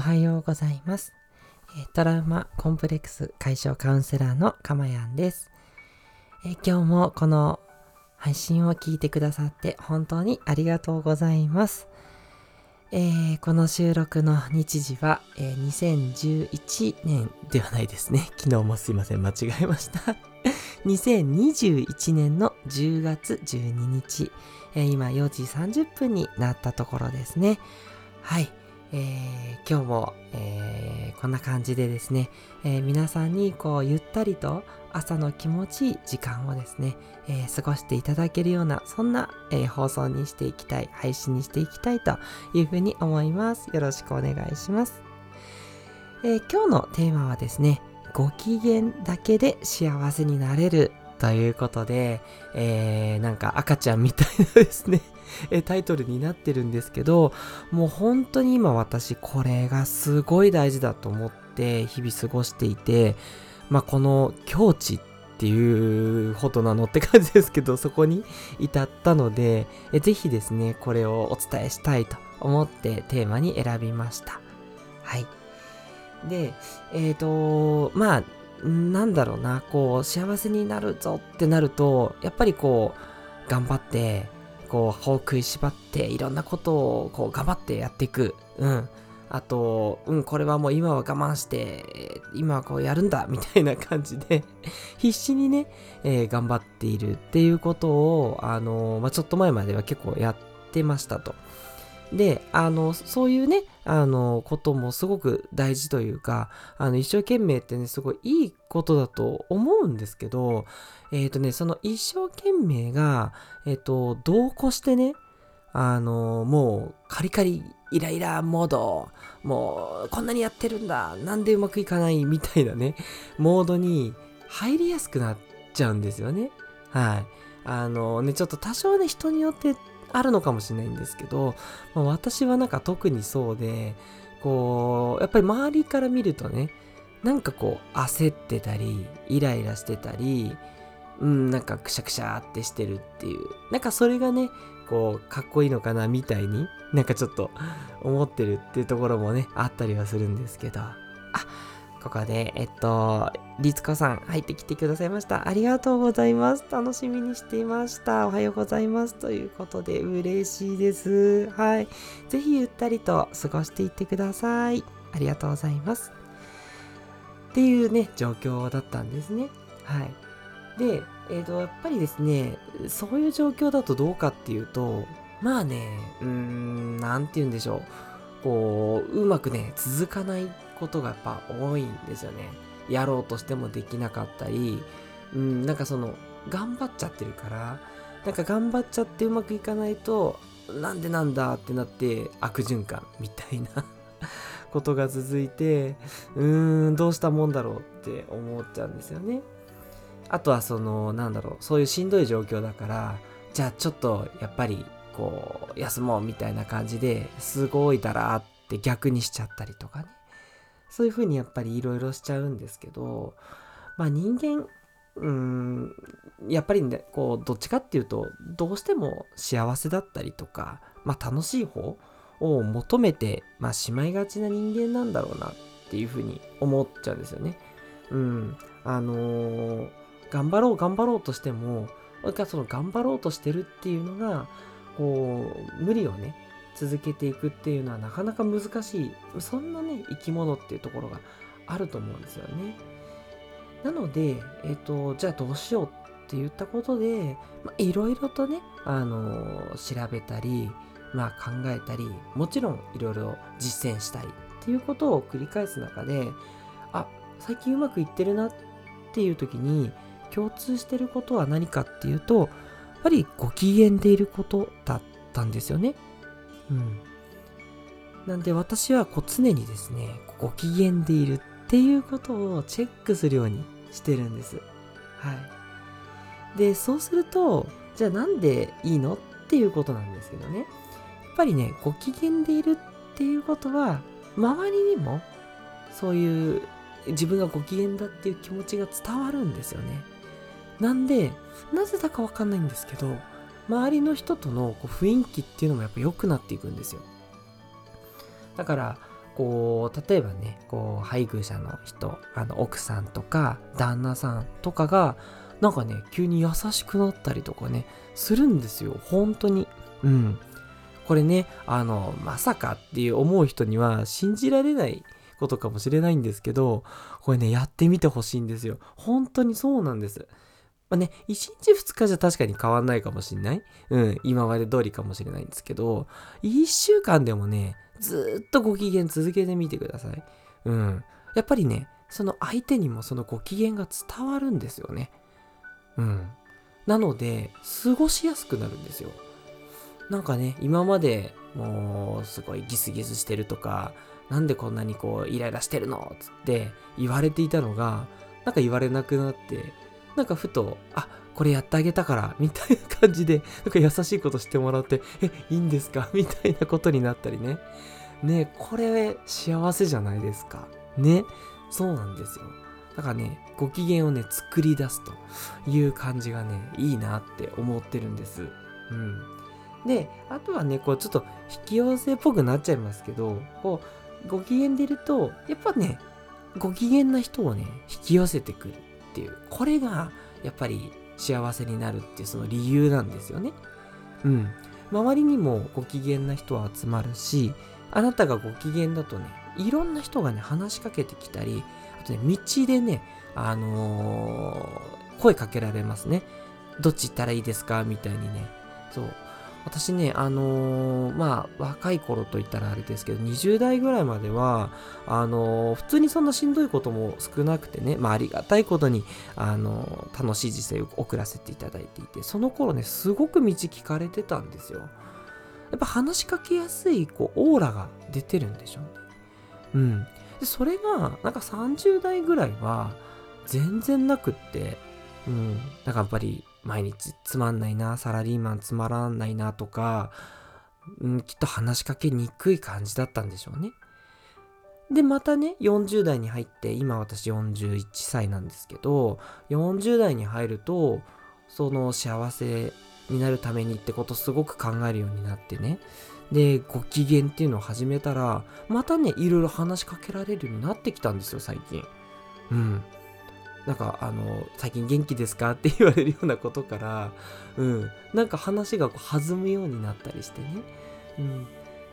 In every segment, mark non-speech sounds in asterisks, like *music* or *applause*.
おはようございます。トラウマコンプレックス解消カウンセラーのかまやんです、え今日もこの配信を聞いてくださって本当にありがとうございます。えーこの収録の日時は、えー2011年ではないですね。*laughs* 昨日もすいません、間違えました。*laughs* 2021年の10月12日、えー今4時30分になったところですね。はい。えー今日も、えーこんな感じでですね、えー皆さんにこうゆったりと朝の気持ちいい時間をですね、え過ごしていただけるようなそんな、え放送にしていきたい配信にしていきたいというふうに思います。よろしくお願いします、え今日のテーマはですねご機嫌だけで幸せになれるということで、えなんか赤ちゃんみたいなですね。えタイトルになってるんですけどもう本当に今私これがすごい大事だと思って日々過ごしていてまあこの境地っていうほどなのって感じですけどそこに至ったのでえぜひですねこれをお伝えしたいと思ってテーマに選びました。はい。でえっ、とまあなんだろうなこう幸せになるぞってなるとやっぱりこう頑張ってこう歯を食いしばっていろんなことをこう頑張ってやっていくうんあと、うん、これはもう今は我慢して、今はこうやるんだ、みたいな感じで、*laughs* 必死にね、えー頑張っているっていうことを、あのまあ、ちょっと前までは結構やってましたと。で、あの、そういうね、あの、こともすごく大事というか、あの、一生懸命ってね、すごいいいことだと思うんですけど、えっ、とね、その一生懸命が、えっ、と、同行してね、あの、もう、カリカリ、イライラモード、もう、こんなにやってるんだ、なんでうまくいかない、みたいなね、モードに入りやすくなっちゃうんですよね。はい。あのね、ちょっと多少ね、人によってあるのかもしれないんですけど、まあ私はなんか特にそうで、こう、やっぱり周りから見るとね、なんかこう、焦ってたり、イライラしてたり、うん、なんかくしゃくしゃってしてるっていう。なんかそれがね、こう、かっこいいのかなみたいに、なんかちょっと思ってるっていうところもね、あったりはするんですけど。あ、ここで、えっと、りつこさん入ってきてくださいました。ありがとうございます。楽しみにしていました。おはようございます。ということで、嬉しいです。はい。ぜひゆったりと過ごしていってください。ありがとうございます。っていうね、状況だったんですね。はい。で、えっ、と、やっぱりですね、そういう状況だとどうかっていうと、まあね、うーん、なんて言うんでしょう。こう、うまくね、続かないことがやっぱ多いんですよね。やろうとしてもできなかったり、うん、なんかその、頑張っちゃってるから、なんか頑張っちゃってうまくいかないと、なんでなんだってなって悪循環みたいな *laughs* ことが続いて、うーん、どうしたもんだろうって思っちゃうんですよね。あとはその、なんだろう、そういうしんどい状況だから、じゃあちょっとやっぱりこう、休もうみたいな感じですごいだらって逆にしちゃったりとかね。そういう風にやっぱりいろいろしちゃうんですけど、まあ人間、うーん、やっぱりね、こう、どっちかっていうと、どうしても幸せだったりとか、まあ楽しい方を求めて、まあしまいがちな人間なんだろうなっていう風に思っちゃうんですよね。うん。あのー頑張ろう頑張ろうとしても、その頑張ろうとしてるっていうのが、こう、無理をね、続けていくっていうのはなかなか難しい、そんなね、生き物っていうところがあると思うんですよね。なので、えっ、と、じゃあどうしようって言ったことで、いろいろとね、あのー調べたり、まあ考えたり、もちろんいろいろ実践したりっていうことを繰り返す中で、あ、最近うまくいってるなっていう時に、共通してることは何かっていうと、っぱりご機嫌でいることだったんですよね。うん。なんで私はこう常にですね、ご機嫌でいるっていうことをチェックするようにしてるんです。はい。で、そうすると、じゃあなんでいいのっていうことなんですけどね。やっぱりね、ご機嫌でいるっていうことは、周りにもそういう自分がご機嫌だっていう気持ちが伝わるんですよね。なんで、なぜだかわかんないんですけど、周りの人とのこう雰囲気っていうのもやっぱ良くなっていくんですよ。だから、こう例えばねこう配偶者の人あの奥さんとか旦那さんとかがなんかね急に優しくなったりとかねするんですよ。本当に。うん。これねあのまさかっていう思う人には信じられないことかもしれないんですけどこれねやってみてほしいんですよ。本当にそうなんです。まあね、1日2日じゃ確かに変わんないかもしんない？うん、今まで通りかもしれないんですけど、1週間でもね、ずっとご機嫌続けてみてください。うん。やっぱりね、その相手にもそのご機嫌が伝わるんですよね。うん。なので、過ごしやすくなるんですよ。なんかね、今までもうすごいギスギスしてるとか、なんでこんなにこうイライラしてるの？つって言われていたのが、なんか言われなくなって、なんかふと、あ、これやってあげたから、みたいな感じで、*laughs* なんか優しいことしてもらって、え、いいんですか？*laughs* みたいなことになったりね。ね、これ幸せじゃないですか。ね、そうなんですよ。だからね、ご機嫌をね、作り出すという感じがね、いいなって思ってるんです。うん。で、あとはね、こうちょっと引き寄せっぽくなっちゃいますけど、こう、ご機嫌でいると、やっぱね、ご機嫌な人をね、引き寄せてくるっていう、これがやっぱり幸せになるっていうその理由なんですよね。うん。周りにもご機嫌な人は集まるし、あなたがご機嫌だとね、いろんな人がね、話しかけてきたり、あとね、道でね、あのー、声かけられますね。どっち行ったらいいですか？みたいにね。そう。私ね、あのー、まあ、若い頃といったらあれですけど、20代ぐらいまでは、あのー、普通にそんなしんどいことも少なくてね、まあ、ありがたいことに、あのー、楽しい人生を送らせていただいていて、その頃ね、すごく道聞かれてたんですよ。やっぱ話しかけやすい、こう、オーラが出てるんでしょうね。うん。で、それが、なんか30代ぐらいは、全然なくって、うん。なんかやっぱり、毎日つまんないな、サラリーマンつまらないなとか、ん、きっと話しかけにくい感じだったんでしょうね。で、またね、40代に入って、今私41歳なんですけど、40代に入ると、その幸せになるためにってことすごく考えるようになってね。で、ご機嫌っていうのを始めたら、またね、いろいろ話しかけられるようになってきたんですよ、最近。うん。なんかあの最近元気ですか？って言われるようなことからうん。なんか話がこう弾むようになったりしてね。うん。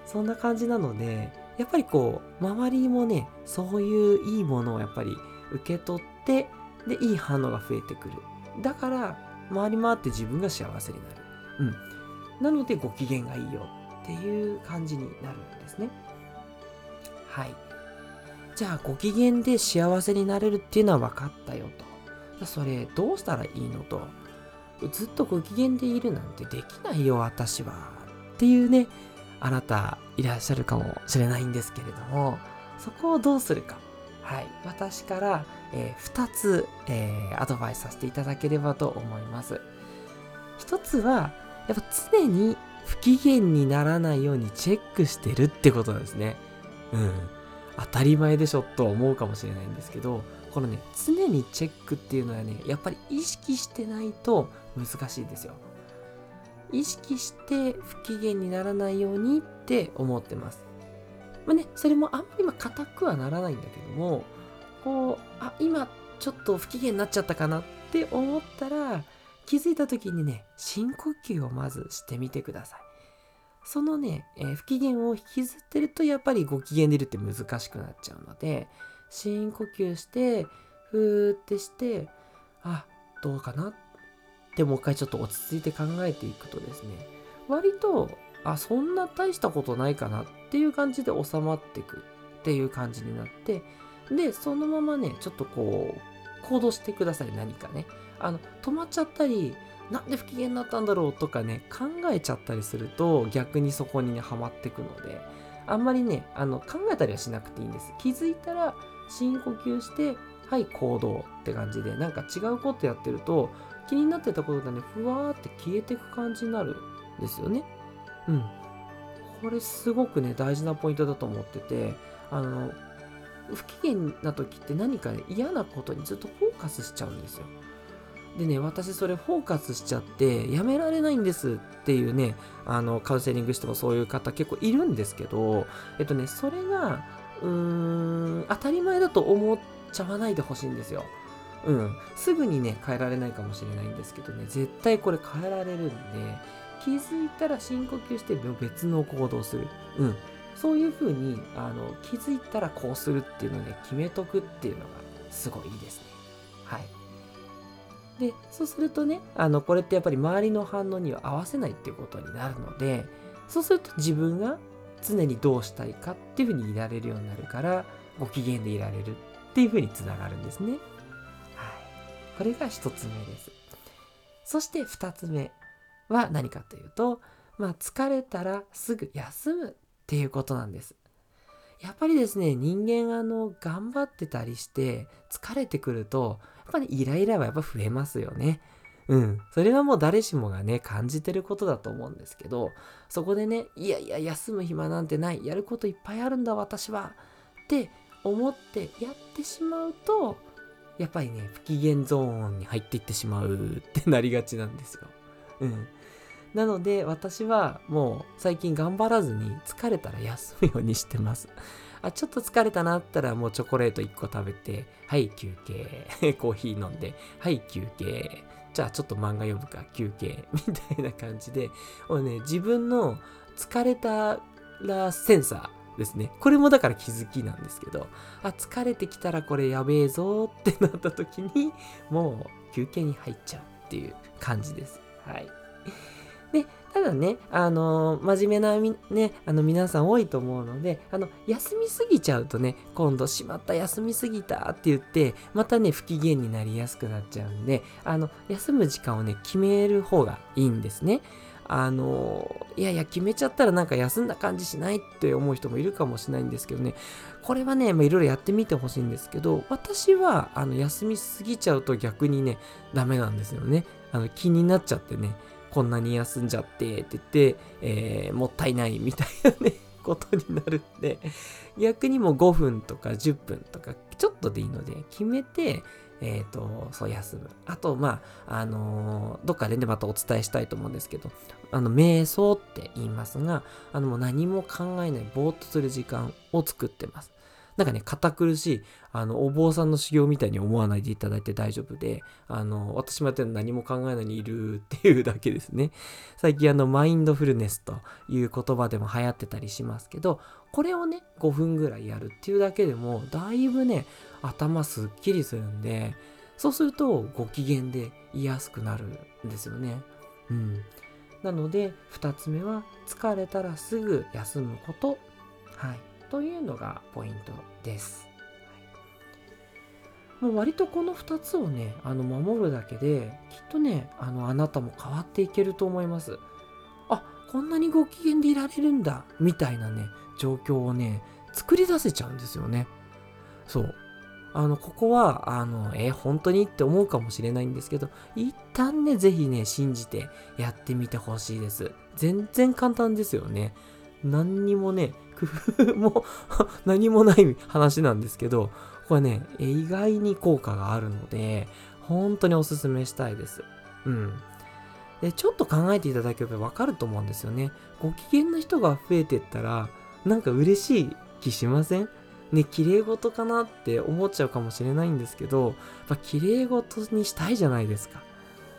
そんな感じなのでやっぱりこう周りもねそういういいものをやっぱり受け取ってでいい反応が増えてくる。だから回り回って自分が幸せになる。うん。なのでご機嫌がいいよっていう感じになるんですね。はい。じゃあご機嫌で幸せになれるっていうのは分かったよと。それどうしたらいいのと。ずっとご機嫌でいるなんてできないよ私は。っていうね、あなたいらっしゃるかもしれないんですけれども、そこをどうするか。はい。私から、えー、2つ、えー、アドバイスさせていただければと思います。1つは、やっぱ常に不機嫌にならないようにチェックしてるってことですね。うん。当たり前でしょと思うかもしれないんですけどこのね常にチェックっていうのはねやっぱり意識してないと難しいですよ。意識して不機嫌にならないようにって思ってます。まあねそれもあんまり硬くはならないんだけどもこうあ今ちょっと不機嫌になっちゃったかなって思ったら気づいた時にね深呼吸をまずしてみてください。そのね、えー、不機嫌を引きずってるとやっぱりご機嫌でるって難しくなっちゃうので深呼吸してふーってしてあどうかなってもう一回ちょっと落ち着いて考えていくとですね割とあそんな大したことないかなっていう感じで収まってくっていう感じになってでそのままねちょっとこう行動してください何かね。あの止まっちゃったりなんで不機嫌になったんだろうとかね考えちゃったりすると逆にそこにねハマってくので。あんまりねあの考えたりはしなくていいんです。気づいたら深呼吸してはい行動って感じでなんか違うことやってると気になってたことがねふわーって消えてく感じになるんですよね。うん。これすごくね大事なポイントだと思っててあの不機嫌な時って何かね嫌なことにずっとフォーカスしちゃうんですよ。でね、私それフォーカスしちゃってやめられないんですっていうね、あの、カウンセリングしてもそういう方結構いるんですけど、えっとね、それがうーん、当たり前だと思っちゃわないでほしいんですよ。うん。すぐにね、変えられないかもしれないんですけどね、絶対これ変えられるんで、気づいたら深呼吸して別の行動する。うん。そういう風に、あの、気づいたらこうするっていうのをね、決めとくっていうのがすごいいいですね。で、そうするとね、あの、これってやっぱり周りの反応には合わせないっていうことになるので、そうすると自分が常にどうしたいかっていうふうにいられるようになるから、ご機嫌でいられるっていうふうにつながるんですね。はい。これが一つ目です。そして二つ目は何かというと、まあ疲れたらすぐ休むっていうことなんです。やっぱりですね、人間あの、頑張ってたりして疲れてくると、やっぱりイライラはやっぱ増えますよね。うん。それはもう誰しもがね、感じてることだと思うんですけど、そこでね、いやいや、休む暇なんてない。やることいっぱいあるんだ、私は。って思ってやってしまうと、やっぱりね、不機嫌ゾーンに入っていってしまうってなりがちなんですよ。うん。なので、私はもう最近頑張らずに疲れたら休むようにしてます。*laughs* あ、ちょっと疲れたなったらもうチョコレート1個食べて、はい、休憩。*laughs* コーヒー飲んで、はい、休憩。じゃあちょっと漫画読むか、休憩。*laughs* みたいな感じで、もうね、自分の疲れたらセンサーですね。これもだから気づきなんですけど、あ、疲れてきたらこれやべえぞってなった時に、もう休憩に入っちゃうっていう感じです。はい。で、ただね、あのー、真面目なみ、ね、あの皆さん多いと思うので、あの、休みすぎちゃうとね、今度しまった休みすぎたって言って、またね、不機嫌になりやすくなっちゃうんで、あの、休む時間をね、決める方がいいんですね。あの、いやいや、決めちゃったらなんか休んだ感じしないって思う人もいるかもしれないんですけどね、これはね、いろいろやってみてほしいんですけど、私は、あの、休みすぎちゃうと逆にね、ダメなんですよね。あの、気になっちゃってね、こんなに休んじゃってって言って、えー、もったいないみたいなね、ことになるんで、逆にもう5分とか10分とか、ちょっとでいいので、決めて、えっ、ー、と、そう休む。あと、まあ、あのー、どっかでね、またお伝えしたいと思うんですけど、あの、瞑想って言いますが、あの、もう何も考えない、ぼーっとする時間を作ってます。なんかね、堅苦しい、あの、お坊さんの修行みたいに思わないでいただいて大丈夫で、あの、私もやって何も考えないにいるっていうだけですね。*laughs* 最近あの、マインドフルネスという言葉でも流行ってたりしますけど、これをね、5分ぐらいやるっていうだけでも、だいぶね、頭すっきりするんで、そうするとご機嫌でいやすくなるんですよね。うん。なので、2つ目は、疲れたらすぐ休むこと。はい。というのがポイントです。もう割とこの2つをね、あの守るだけで、きっとね、あのあなたも変わっていけると思います。あ、こんなにご機嫌でいられるんだ、みたいなね、状況をね、作り出せちゃうんですよね。そう。あの、ここは、あの、え本当にって思うかもしれないんですけど、一旦ね、ぜひね、信じてやってみてほしいです。全然簡単ですよね。何にもね、工夫も *laughs* 何もない話なんですけど、これね、意外に効果があるので、本当におすすめしたいです。うん。で、ちょっと考えていただければわかると思うんですよね。ご機嫌な人が増えてったら、なんか嬉しい気しません？ね、綺麗事かなって思っちゃうかもしれないんですけど、やっぱ綺麗事にしたいじゃないですか。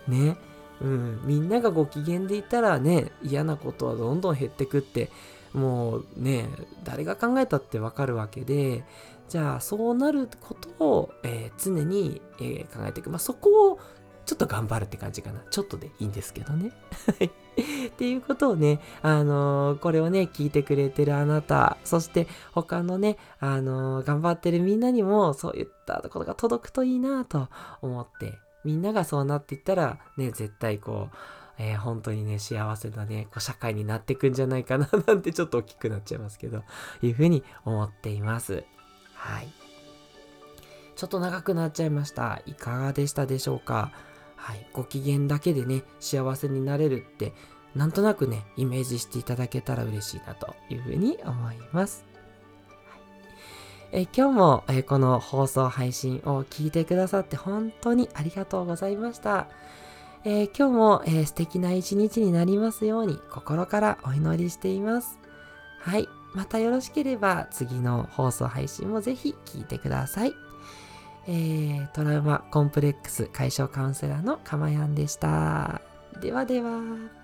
ね。うん。みんながご機嫌でいたらね、嫌なことはどんどん減ってくってもうね、誰が考えたってわかるわけで、じゃあそうなることを、えー、常に、えー、考えていく。まあ、そこをちょっと頑張るって感じかな。ちょっとでいいんですけどね。*laughs* っていうことをね、あのー、これをね、聞いてくれてるあなた、そして他のね、あのー、頑張ってるみんなにもそういったことが届くといいなと思って、みんながそうなっていったら、ね、絶対こう、えー、本当にね、幸せなね、こう社会になっていくんじゃないかななんてちょっと大きくなっちゃいますけど、いうふうに思っています。はい。ちょっと長くなっちゃいました。いかがでしたでしょうか？はい。ご機嫌だけでね、幸せになれるって、なんとなくね、イメージしていただけたら嬉しいなというふうに思います。え今日も、えこの放送配信を聞いてくださって本当にありがとうございました。えー、今日も、えー、素敵な一日になりますように心からお祈りしています。はい。またよろしければ次の放送配信もぜひ聴いてください。えー、トラウマコンプレックス解消カウンセラーのかまやんでした。ではでは。